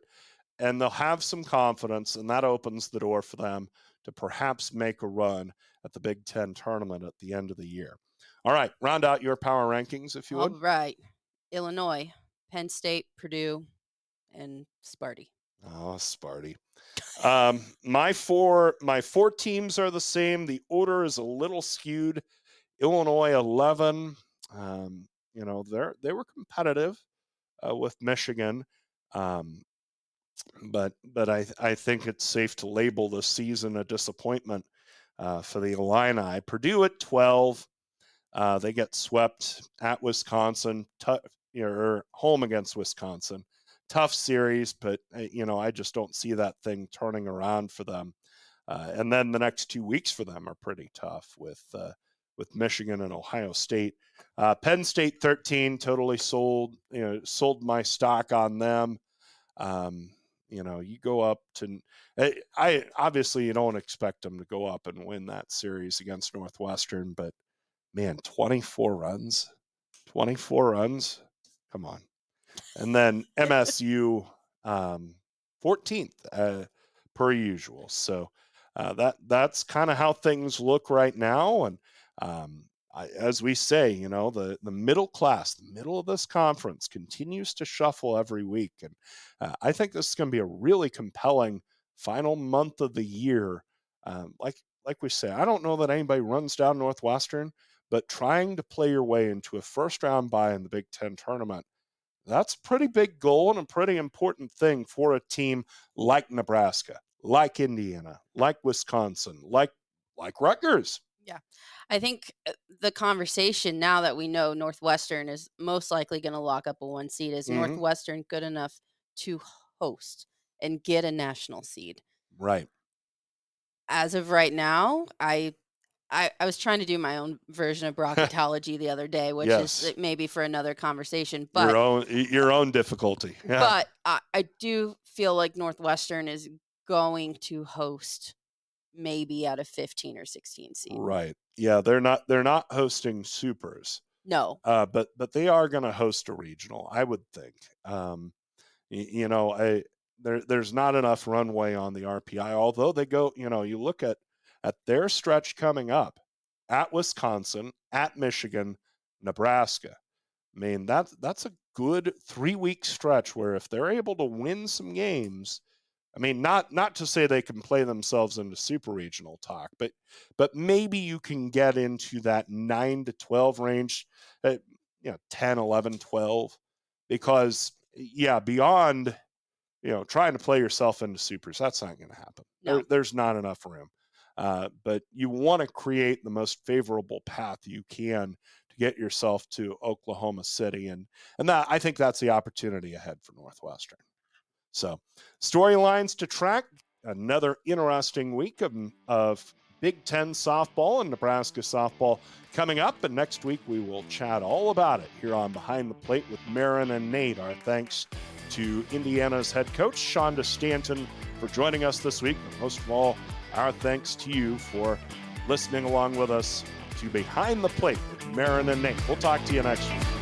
and they'll have some confidence, and that opens the door for them to perhaps make a run at the Big Ten tournament at the end of the year. All right, round out your power rankings if you would. All right, Illinois, Penn State, Purdue, and Sparty. Oh, Sparty. Um, my four my four teams are the same. The order is a little skewed. Illinois eleven. Um, you know they're they were competitive uh, with Michigan, um, but but I I think it's safe to label the season a disappointment uh, for the Illini. Purdue at twelve. Uh, they get swept at Wisconsin, t- or home against Wisconsin tough series, but uh, you know I just don't see that thing turning around for them. Uh, and then the next two weeks for them are pretty tough with uh, with Michigan and Ohio State. Uh, Penn State 13 totally sold you know sold my stock on them. Um, you know you go up to I, eh, I obviously you don't expect them to go up and win that series against Northwestern, but man, 24 runs, 24 runs, come on and then MSU um, 14th uh, per usual. So uh, that that's kind of how things look right now. And um, I, as we say, you know, the the middle class, the middle of this conference continues to shuffle every week, and uh, I think this is going to be a really compelling final month of the year. Um, like like we say, I don't know that anybody runs down Northwestern, but trying to play your way into a first round bye in the Big Ten tournament that's a pretty big goal and a pretty important thing for a team like Nebraska, like Indiana, like Wisconsin, like like Rutgers. Yeah. I think uh, the conversation now that we know Northwestern is most likely going to lock up a one seed is mm-hmm. Northwestern good enough to host and get a national seed. Right. As of right now, I I, I was trying to do my own version of [LAUGHS] bracketology the other day, which yes. is maybe for another conversation. But your own your own difficulty. Yeah. But I, I do feel like Northwestern is going to host maybe out of 15 or 16 seed. Right. Yeah, they're not they're not hosting supers. No. Uh, but but they are going to host a regional, I would think. Um, you, you know, I there there's not enough runway on the RPI. Although they go, you know, you look at at their stretch coming up at Wisconsin, at Michigan, Nebraska. I mean, that, that's a good three week stretch where if they're able to win some games, I mean, not not to say they can play themselves into super regional talk, but but maybe you can get into that 9 to 12 range, uh, you know, 10, 11, 12 because yeah, beyond you know, trying to play yourself into supers, that's not going to happen. No. There, there's not enough room. Uh, but you want to create the most favorable path you can to get yourself to Oklahoma City, and and that I think that's the opportunity ahead for Northwestern. So, storylines to track. Another interesting week of, of Big Ten softball and Nebraska softball coming up. And next week, we will chat all about it here on Behind the Plate with Maren and Nate. Our thanks to Indiana's head coach, Shonda Stanton, for joining us this week. And most of all, our thanks to you for listening along with us to Behind the Plate with Maren and Nate. We'll talk to you next week.